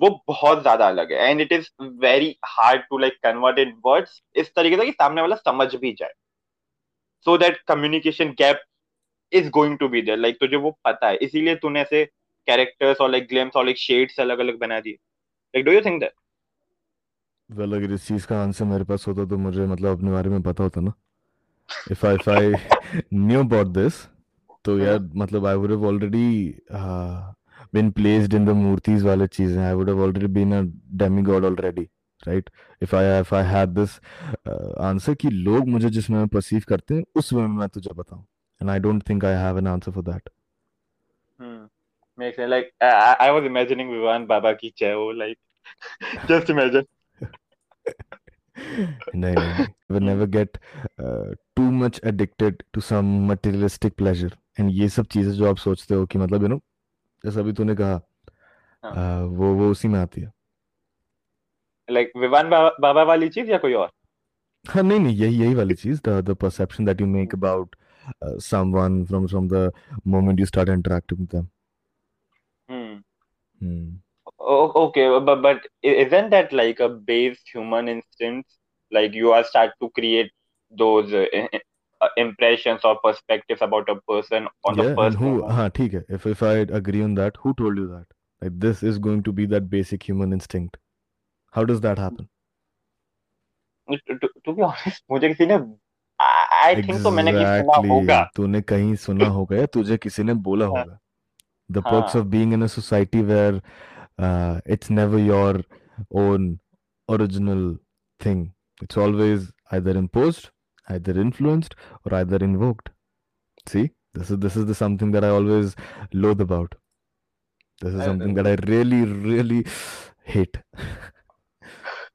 वो बहुत ज़्यादा अलग है and it is very hard to like convert in words इस तरीके से कि सामने वाला समझ भी जाए so that communication gap is going to be there like तुझे वो पता है. इसीलिए तूने ऐसे कैरेक्टर्स और लाइक ग्लिम्स और लाइक शेड्स अलग अलग बना दिए. Like do you think that Well, अगर इस चीज़ का आंसर मेरे पास होता तो मुझे मतलब अपने बारे में पता होता ना. If I if I knew about this, तो यार मतलब I would have already uh, been placed in the मूर्तिज वाले चीज़ें. I would have already been a demigod already, right if I if I had this answer कि लोग मुझे जिसमें मैं परसीव करते हैं उस वे में मैं तुझे बताऊँ। And I don't think I have an answer for that hmm make sense like I was imagining Vivan Baba की चेहो लाइक जस्ट इमेजिन नहीं we never get too much addicted to some materialistic pleasure and ये सब चीज़ें जो आप सोचते हो कि मतलब यू नो जैसा अभी तूने कहा हाँ. Uh, वो वो उसी में आती है। Like Vivan Baba, Baba वाली चीज़ या कोई और? हाँ नहीं नहीं यही यही वाली चीज़ the the perception that you make about uh, someone from from the moment you start interacting with them Hmm. hmm. O- okay, but but i- isn't that like a base human instinct? Like you are start to create those uh, uh, impressions or perspectives about a person on yeah, the yeah and who. हाँ ठीक if if I agree on that who told you that like this is going to be that basic human instinct how does that happen To, to, to be honest, मुझे किसी ने I, I think तो मैंने कहीं सुना Exactly. होगा. तूने कहीं सुना होगा या तुझे किसी ने बोला हाँ. होगा the perks हाँ. of being in a society where uh, it's never your own original thing it's always either imposed either influenced or either invoked see this is this is the something that i always loathe about this is Uh, something that i really really hate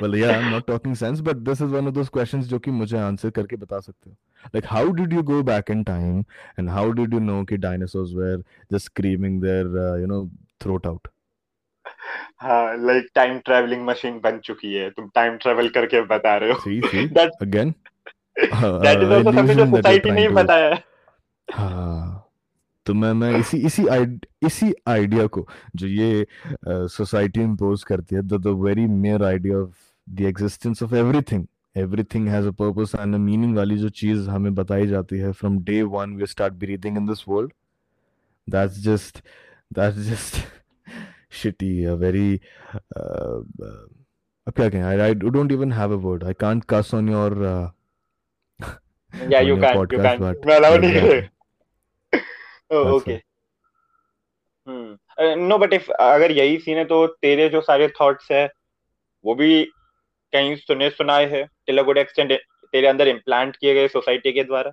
well yeah I'm not talking sense but this is one of those questions जो कि मुझे answer करके बता सकते हो like how did you go back in time and how did you know कि dinosaurs were just screaming their uh, you know throat out हाँ like time travelling machine बन चुकी है तुम टाइम ट्रैवल करके बता रहे हो see see that again uh, that is uh, also something जो सोसाइटी नहीं बताया है हाँ तो मैं मैं इसी इसी इसी आइडिया को जो ये सोसाइटी uh, इम्पोज करती है the very mere idea of the existence of everything everything has a purpose and a meaning वाली जो चीज़ हमें बताई जाती है। From day one we start breathing in this world that's just that's just shitty a very अब क्या कहें? I I don't even have a word I can't cuss on your या on you your you podcast, can but मैं allow नहीं exactly. Oh, That's okay. Hmm no but if अगर यही scene है तो तेरे जो सारे थॉट्स है वो भी कहीं सुने सुनाए हैं टिल अ गुड एक्सटेंट तेरे अंदर इम्प्लांट किए गए सोसाइटी के द्वारा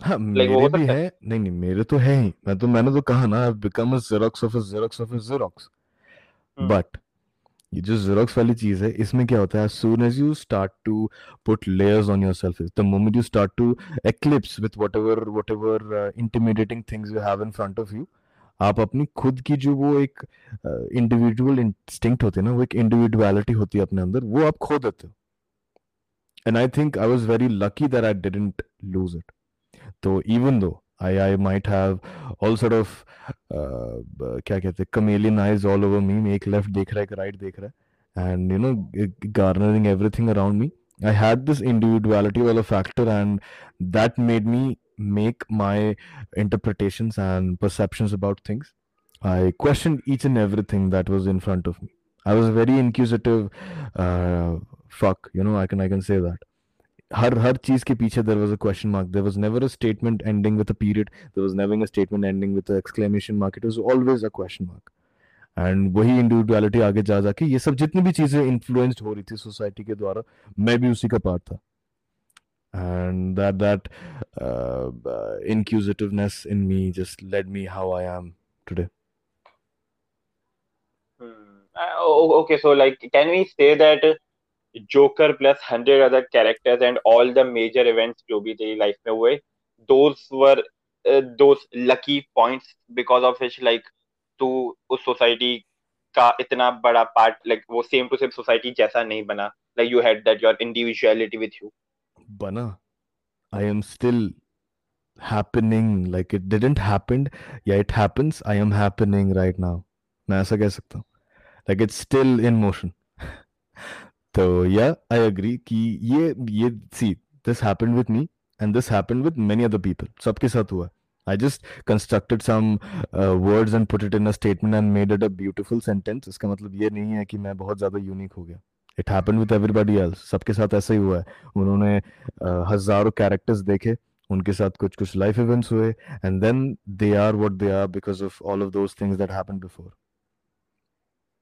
हाँ Like, वो मेरे हो भी सकता है नहीं नहीं मेरे तो है ही मैं तो मैंने तो कहा ना become a xerox of a xerox of a xerox hmm. But ये जो जेरोक्स वाली चीज़ है इसमें क्या होता है soon as you start to put layers on yourself the moment you start to eclipse with whatever whatever uh, intimidating things you have in front of you आप अपनी खुद की जो वो एक इंडिविजुअल इंस्टिंक्ट होती ना, वो एक इंडिविजुअलिटी होती है अपने अंदर, वो आप खो देते हो। And I think I was very lucky that I didn't lose it तो even though I I might have all sort of क्या कहते हैं chameleon eyes all over me एक लेफ़्ट देख रहा है, एक राइट देख रहा है। And you know guarding everything around me I had this individuality वाला factor and that made me make my interpretations and perceptions about things. I questioned each and everything that was in front of me. I was a very inquisitive uh, fuck you know I can I can say that. हर हर चीज़ के पीछे there was a question mark there was never a statement ending with a period there was never a statement ending with exclamation mark it was always a question mark and वही individuality आगे जा जाके ये सब जितनी भी चीज़ें influenced हो रही थी सोसाइटी के द्वारा मैं भी उसी का पार्ट था। and that that uh, uh, inquisitiveness in me just led me how I am today. Hmm. Uh, o- okay, so like, can we say that Joker plus hundred other characters and all the major events जो भी तेरी life में हुए, those were uh, those lucky points because of which like तू उस society का इतना बड़ा part like वो same to same society जैसा नहीं बना like you had that your individuality with you. Bana, I am still happening like it didn't happen. Yeah, it happens. I am happening right now. मैं ऐसा कह सकता हूँ like it's still in motion. तो yeah, I agree कि ये ये see this happened with me and this happened with many other people. सबके साथ हुआ. I just constructed some uh, words and put it in a statement and made it a beautiful sentence. इसका मतलब ये नहीं है कि मैं बहुत ज़्यादा यूनिक हो गया. It happened with everybody else. सबके साथ ऐसा ही हुआ है. उन्होंने uh, हज़ारों कैरेक्टर्स देखे उनके साथ कुछ कुछ लाइफ इवेंट्स हुए and then they are what they are because of all of those things that happened before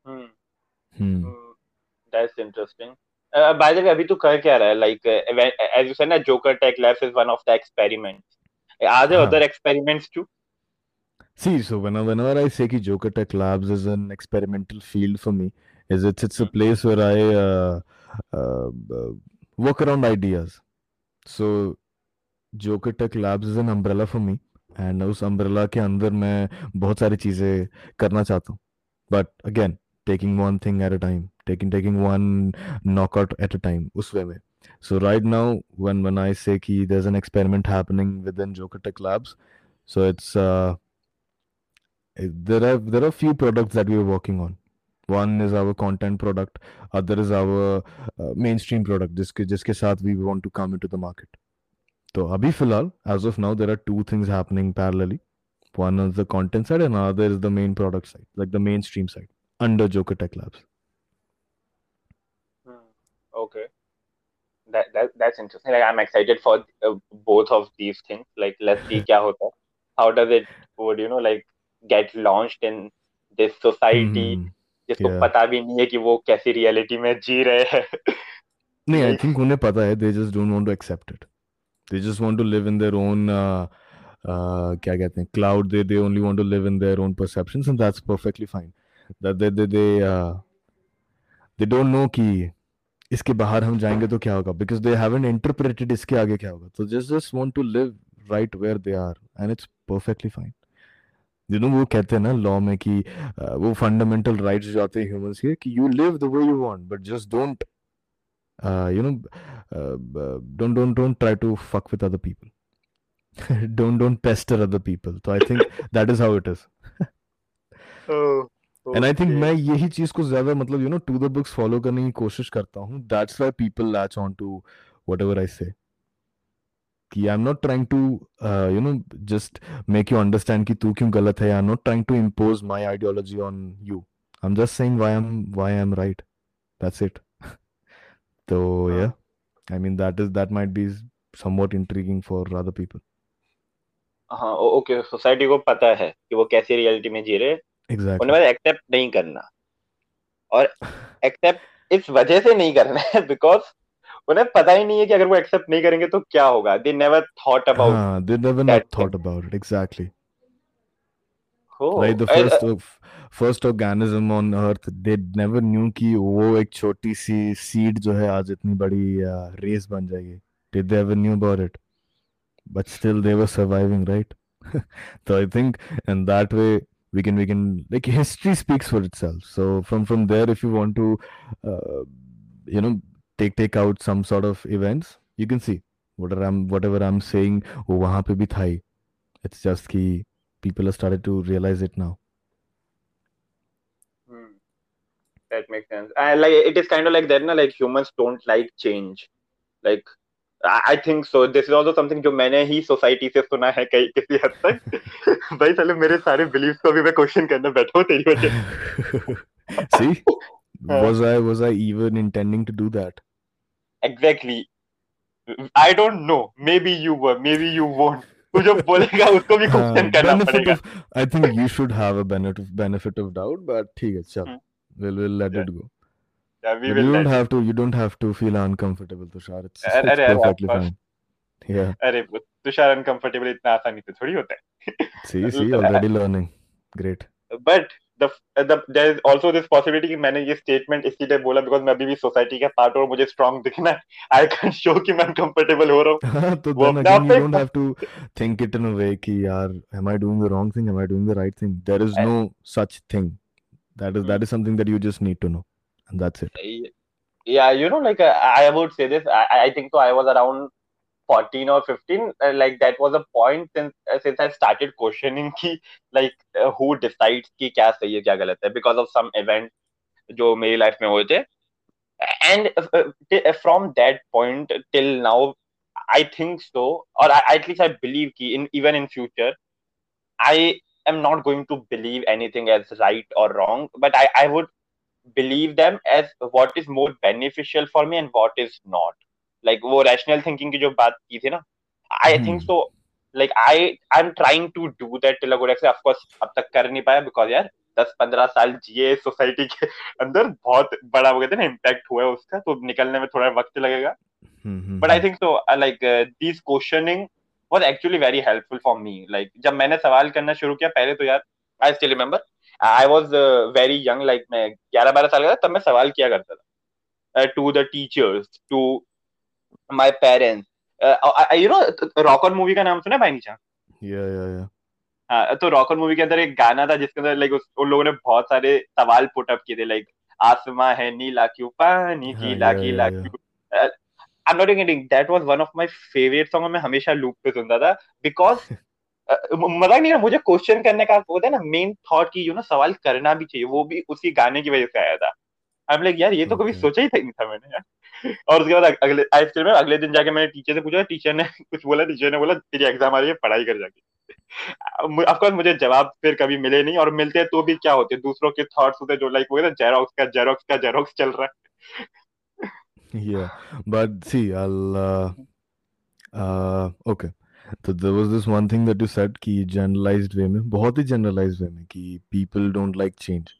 Hmm. Hmm. Hmm. That's interesting. Uh, by the way, अभी तू कर क्या रहा है? Like, uh, when- as you said, ना, Joker Tech Labs is one of the experiments. Are there हाँ. other experiments too? See, so whenever, whenever I say कि Joker Tech Labs is an experimental field for me, is it's it's a Hmm. place where I uh, uh, uh, work around ideas. So Joker Tech Labs is an umbrella for me, and उस umbrella के अंदर मैं बहुत सारी चीजें करना चाहता हूँ. But again, taking one thing at a time, taking taking one knockout at a time, उस way में. So right now, when when I say कि there's an experiment happening within Joker Tech Labs, so it's uh, it- there are there are few products that we are working on. One is our content product, other is our uh, mainstream product, जिसके जिसके साथ we want to come into the market. तो अभी फ़िलहाल, as of now, there are two things happening parallelly. One is the content side, and another is the main product side, like the mainstream side, under Joker Tech Labs. Hmm. Okay. That, that that's interesting. Like I'm excited for uh, both of these things. Like let's see क्या होता How does it would you know like get launched in this society Hmm. जिसको Yeah. पता भी नहीं है कि वो कैसी रियलिटी में जी रहे हैं. नहीं, Like- think उन्हें पता है, they just don't want to accept it. They just want to live in their own uh, uh, क्या कहते हैं cloud. They they only want to live in their own perceptions, and that's perfectly fine. That they they they uh, they don't know कि इसके बाहर हम जाएँगे तो क्या होगा because they haven't interpreted इसके आगे क्या होगा. So just just want to live right where they are, and it's perfectly fine. You वो कहते हैं ना लॉ में कि वो फंडामेंटल राइट्स जो आते हैं ह्यूमंस के कि you live the way you want but just don't you know don't don't don't try to fuck with other people don't don't pester other people तो I think that is how it is and I think मैं यही चीज़ को ज़्यादा मतलब you know to the books follow करने की कोशिश करता हूँ. That's why people latch on to what I say कि I am not trying to you know just make you understand कि तू क्यों गलत है I not trying to impose my ideology on you I am just saying why am why am right that's it तो या I mean that is that might be somewhat intriguing for other people हाँ okay society को पता है कि वो कैसे reality में जी रहे exactly. उन्हें एक्सेप्ट नहीं करना। और एक्सेप्ट इस वजह से नहीं करना है बिकॉज़ उन्हें पता ही नहीं है कि अगर वो एक्सेप्ट नहीं करेंगे तो क्या होगा? They never thought about they never not thought about it exactly like the first first organism on earth they never knew कि वो एक छोटी सी सीड जो है आज इतनी बड़ी रेस बन जाएगी। They ever knew about it but still they were surviving right तो I think in that way we can we can like history speaks for itself. So from from there if you want to uh, you know take take out some sort of events, you can see whatever I'm whatever I'm saying वो वहाँ पे भी था ही. it's just ki people have started to realize it now Hmm. That makes sense. And like it is kind of like that, na, like humans don't like change. Like I I think so. This is also something जो मैंने ही society से सुना है कई किसी हद तक भाई साले मेरे सारे बिलीव्स को भी मैं क्वेश्चन करने बैठा हूँ तेरी वजह see हाँ। was i was i even intending to do that Exactly I don't know maybe you were maybe you won't तू जो बोलेगा उसको भी हाँ, क्वेश्चन करना benefit पड़ेगा of i think you should have a benefit benefit of doubt but ठीक है चल Hmm. we'll we'll let Yeah. it go Yeah, we but will you don't let- have to you don't have to feel uncomfortable tushar it's, it's, अरे- it's अरे, अरे, of perfectly course. fine yeah अरे Tushar uncomfortable इतना आसानी से थोड़ी होता है see see already learning great but the the there is also this possibility कि मैंने ये स्टेटमेंट इसलिए बोला बिकॉज़ मैं अभी भी सोसाइटी का पार्ट और मुझे स्ट्रांग दिखना है आई कैन शो कि मैं अनकंफर्टेबल हो रहा हूँ हाँ, तो वो then अपने आप again you में- don't have to think it in a way कि यार am I doing the wrong thing am I doing the right thing there is I- no such thing that is that is something that you just need to know and that's it yeah you know like uh, i would say this i i think so i was around 14 or 15 uh, like that was a point since uh, since i started questioning ki like uh, who decides ki kya sahi hai kya galat hai because of some event jo meri life mein hue the. And uh, uh t- uh, from that point till now i think so or I, at least i believe ki in even in future i am not going to believe anything as right or wrong but i i would believe them as what is more beneficial for me and what is not. Like वो rational thinking की जो बात की थी ना I think so like I I am trying to do that से of course अब तक कर नहीं पाया बिकॉज़ यार दस पंद्रह साल जिए सोसाइटी के अंदर बहुत बड़ा हो गया था ना इम्पैक्ट हुआ है उसका तो निकलने में थोड़ा वक्त लगेगा। But I think so like this questioning was actually very helpful for me like जब मैंने सवाल करना शुरू किया पहले तो यार I still remember I was very young like मैं ग्यारह बारह साल का था तब मैं सवाल किया करता था। To the teachers to my parents. Uh, you know rock movie का नाम सुना है भाई नीचा yeah yeah yeah. हाँ तो रॉक मूवी के अंदर एक गाना था जिसके अंदर लाइक उन लोगों ने बहुत सारे सवाल पुट अप किए थे लाइक आसमां है नीला क्यों पानी हाँ, गीला गीला yeah, yeah. क्यों I am not kidding that was one of my favourite song मैं हमेशा लूप पे सुनता था बिकॉज़ मज़ाक नहीं है मुझे क्वेश्चन करने का होता है ना मेन थॉट की यू नो सवाल करना भी चाहिए वो भी उसी गाने की वजह से आया था। आई एम लाइक यार ये तो कभी सोचा ही नहीं था मैंने यार. और उसके बाद अगले आई स्टिल में अगले दिन जाके मैंने टीचर से पूछा टीचर ने कुछ बोला? टीचर ने बोला तेरी एग्ज़ाम आ रही है पढ़ाई कर जाके. ऑफ़ कोर्स मुझे जवाब फिर कभी मिले नहीं और मिलते तो भी क्या होते दूसरों के थॉट्स होते जो लाइक वो जेरोक्स का जेरोक्स का जेरोक्स चल रहा है. Yeah but see i'll uh, uh okay. So there was this one thing that you said कि generalized way में बहुत ही generalized way में कि people don't like change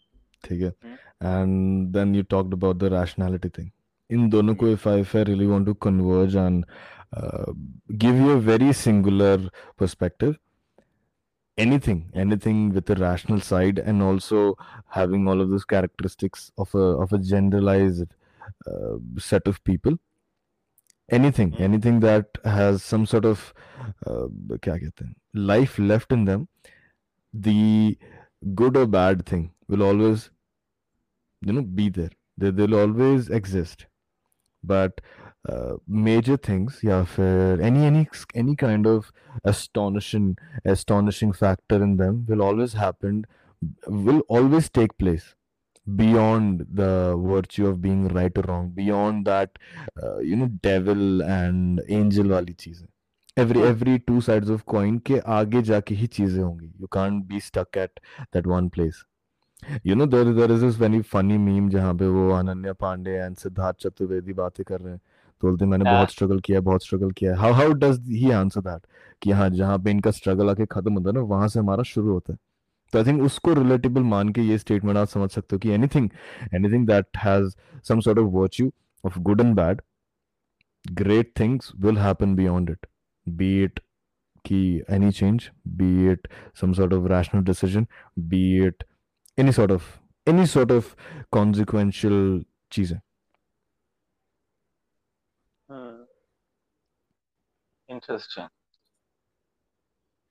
ठीक है? Hmm. and then you talked about the rationality thing. In donuko hmm. if i if i really want to converge and uh, give you a very singular perspective anything anything with a rational side and also having all of those characteristics of a of a generalized uh, set of people anything hmm. anything that has some sort of uh, life left in them the good or bad thing will always you know be there. They, they'll always exist. But uh, major things yeah for any any any kind of astonishing astonishing factor in them will always happen will always take place beyond the virtue of being right or wrong beyond that uh, you know devil and angel wali cheez every every two sides of coin ke aage jaake hi cheeze hongi. You can't be stuck at that one place. You know there there is this very funny meme जहाँ पे वो Ananya Pandey and Siddharth Chaturvedi बातें कर रहे हैं। तो बोलते मैंने हाँ। बहुत स्ट्रगल किया है बहुत स्ट्रगल किया। है how how does he answer that? कि हाँ जहाँ पे इनका स्ट्रगल आके खत्म होता है ना वहाँ से हमारा शुरू होता है। तो आई थिंक उसको रिलेटेबल मान के ये स्टेटमेंट आप समझ सकते हो कि anything anything that has some sort of virtue of good and bad great things will happen beyond it be it कि any change be it some sort of rational decision be it any sort of any sort of consequential चीज़ें. Interesting.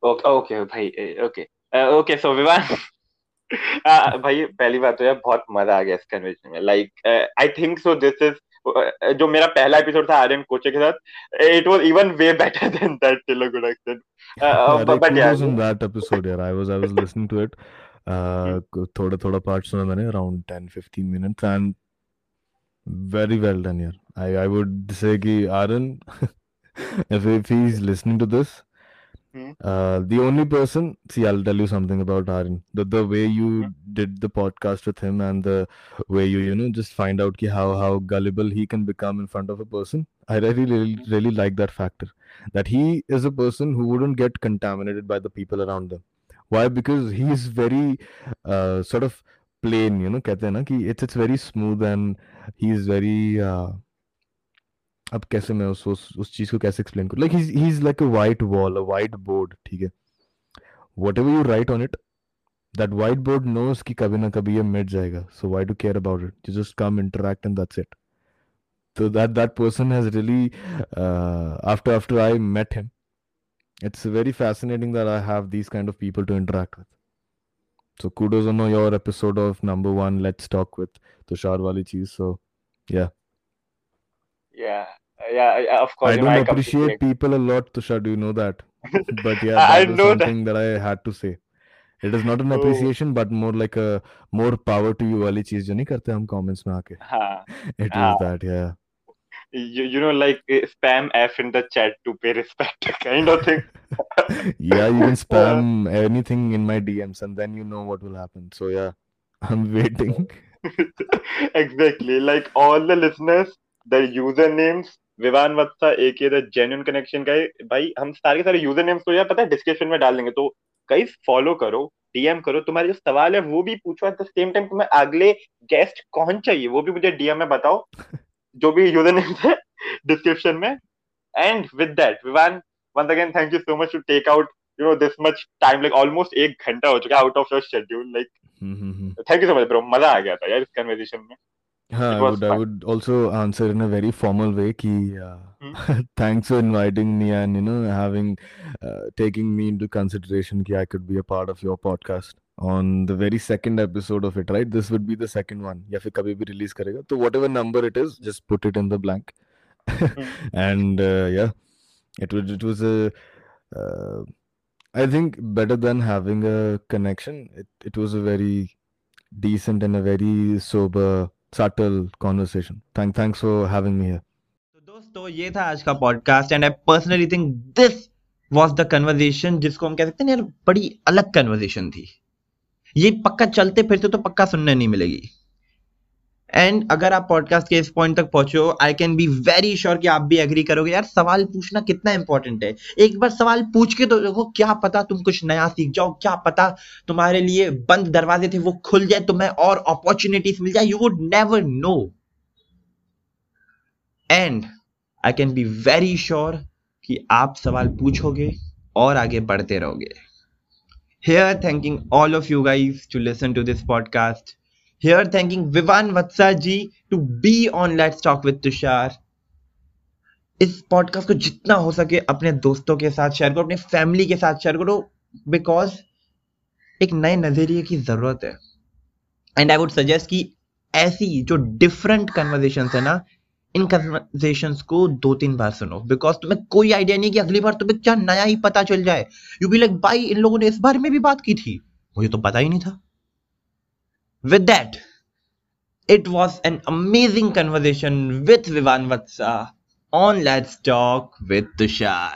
Okay, okay, भाई okay okay so Vivaan भाई पहली बात तो यार बहुत मज़ा आ गया इस कन्वर्सेशन में। Like I think so this is जो मेरा पहला एपिसोड था आर्यन कोचे के साथ it was even way better than that accent but yeah in that episode यार। I was I was listening to it थोड़ा थोड़ा पार्ट सुना मैंने around 10 15 minutes and very well done यार आई आई वुड से कि Aryan if if he's listening to this Hmm. uh the only person see i'll tell you something about Aryan the the way you Hmm. did the podcast with him and the way you you know just find out ki how how gullible he can become in front of a person i really really, really like that factor that he is a person who wouldn't get contaminated by the people around them Why? Because he's very uh sort of plain you know कहते हैं ना कि it's it's very smooth and he's very uh अब कैसे मैं उस उस, उस चीज़ को कैसे एक्सप्लेन करूँ? Like he he is like a white wall a white board ठीक है? Whatever you write on it that white board knows कि कभी ना कभी ये मिट जाएगा। So why do care about it you just come interact and that's it so that that person has really uh, after after i met him it's very fascinating that i have these kind of people to interact with so kudos on your episode of number one let's talk with tushar wali cheese so yeah yeah yeah yeah, of course I you know, don't completely appreciate people a lot, Tushar. Do you know that? But yeah, I- I that was know that. something that. I had to say. It is not an Oh. appreciation, but more like a more power to you वाली चीज जो नहीं करते हम comments में आके. हाँ It was हाँ. that, yeah. You, you know like uh, spam f in the chat to pay respect kind of thing yeah, you can spam yeah. anything in my DMs, and then you know what will happen. So yeah, I'm waiting. exactly like all the listeners the usernames Vivaan वत्सा aka the genuine connection guy भाई हम सारे सारे user names तो यार पता है description में डाल देंगे तो कई फॉलो करो डीएम करो तुम्हारे जो सवाल है वो भी पूछो एट द सेम टाइम तुम्हें अगले गेस्ट कौन चाहिए वो भी मुझे डीएम में बताओ जो भी यूज़र नेम थे डिस्क्रिप्शन में. And with that Vivaan once again thank you so much to take out you know this much time like almost एक घंटा हो चुका out of your schedule like thank you so much bro मज़ा आ गया था यार इस कन्वर्सेशन में. हाँ I would I would also answer in a very formal way कि thanks for inviting me and you know having taking me into consideration कि I could be a part of your podcast on the very second episode of it right this would be the second one या फिर कभी भी release करेगा तो whatever number it is just put it in the blank and uh, yeah it was it was a uh, I think better than having a connection it, it was a very decent and a very sober subtle conversation thank thanks for having me here तो दोस्तों ये था आज का podcast and I personally think this was the conversation जिसको हम कह सकते हैं यार बड़ी अलग कन्वर्सेशन थी ये पक्का चलते फिरते तो पक्का सुनने नहीं मिलेगी। एंड अगर आप पॉडकास्ट के इस पॉइंट तक पहुंचो I can be very sure कि आप भी एग्री करोगे। यार, सवाल पूछना कितना इंपॉर्टेंट है? एक बार सवाल पूछ के तो देखो, क्या पता तुम कुछ नया सीख जाओ, क्या पता तुम्हारे लिए बंद दरवाजे थे, वो खुल जाए, तुम्हें और अपॉर्चुनिटीज़ मिल जाए you would never know and I can be very sure कि आप सवाल पूछोगे और आगे बढ़ते रहोगे। Thanking all of you guys to listen to this podcast here thanking Vivaan Vatsa ji to be on let's talk with Tushar इस podcast को जितना हो सके अपने दोस्तों के साथ शेयर करो, अपने फैमिली के साथ शेयर करो बिकॉज़ एक नए नज़रिए की ज़रूरत है। एंड आई वुड सजेस्ट कि ऐसी जो डिफरेंट कन्वर्जेशन है ना इन कन्वर्जेशन को दो तीन बार सुनो। बिकॉज़ तुम्हें कोई आइडिया नहीं कि अगली बार तुम्हें क्या नया ही पता चल जाए। यू बी लाइक भाई, इन लोगों ने इस बारे में भी बात की थी। मुझे तो पता ही नहीं था। With that it was an amazing conversation with Vivan Vatsa on Let's Talk with Tushar.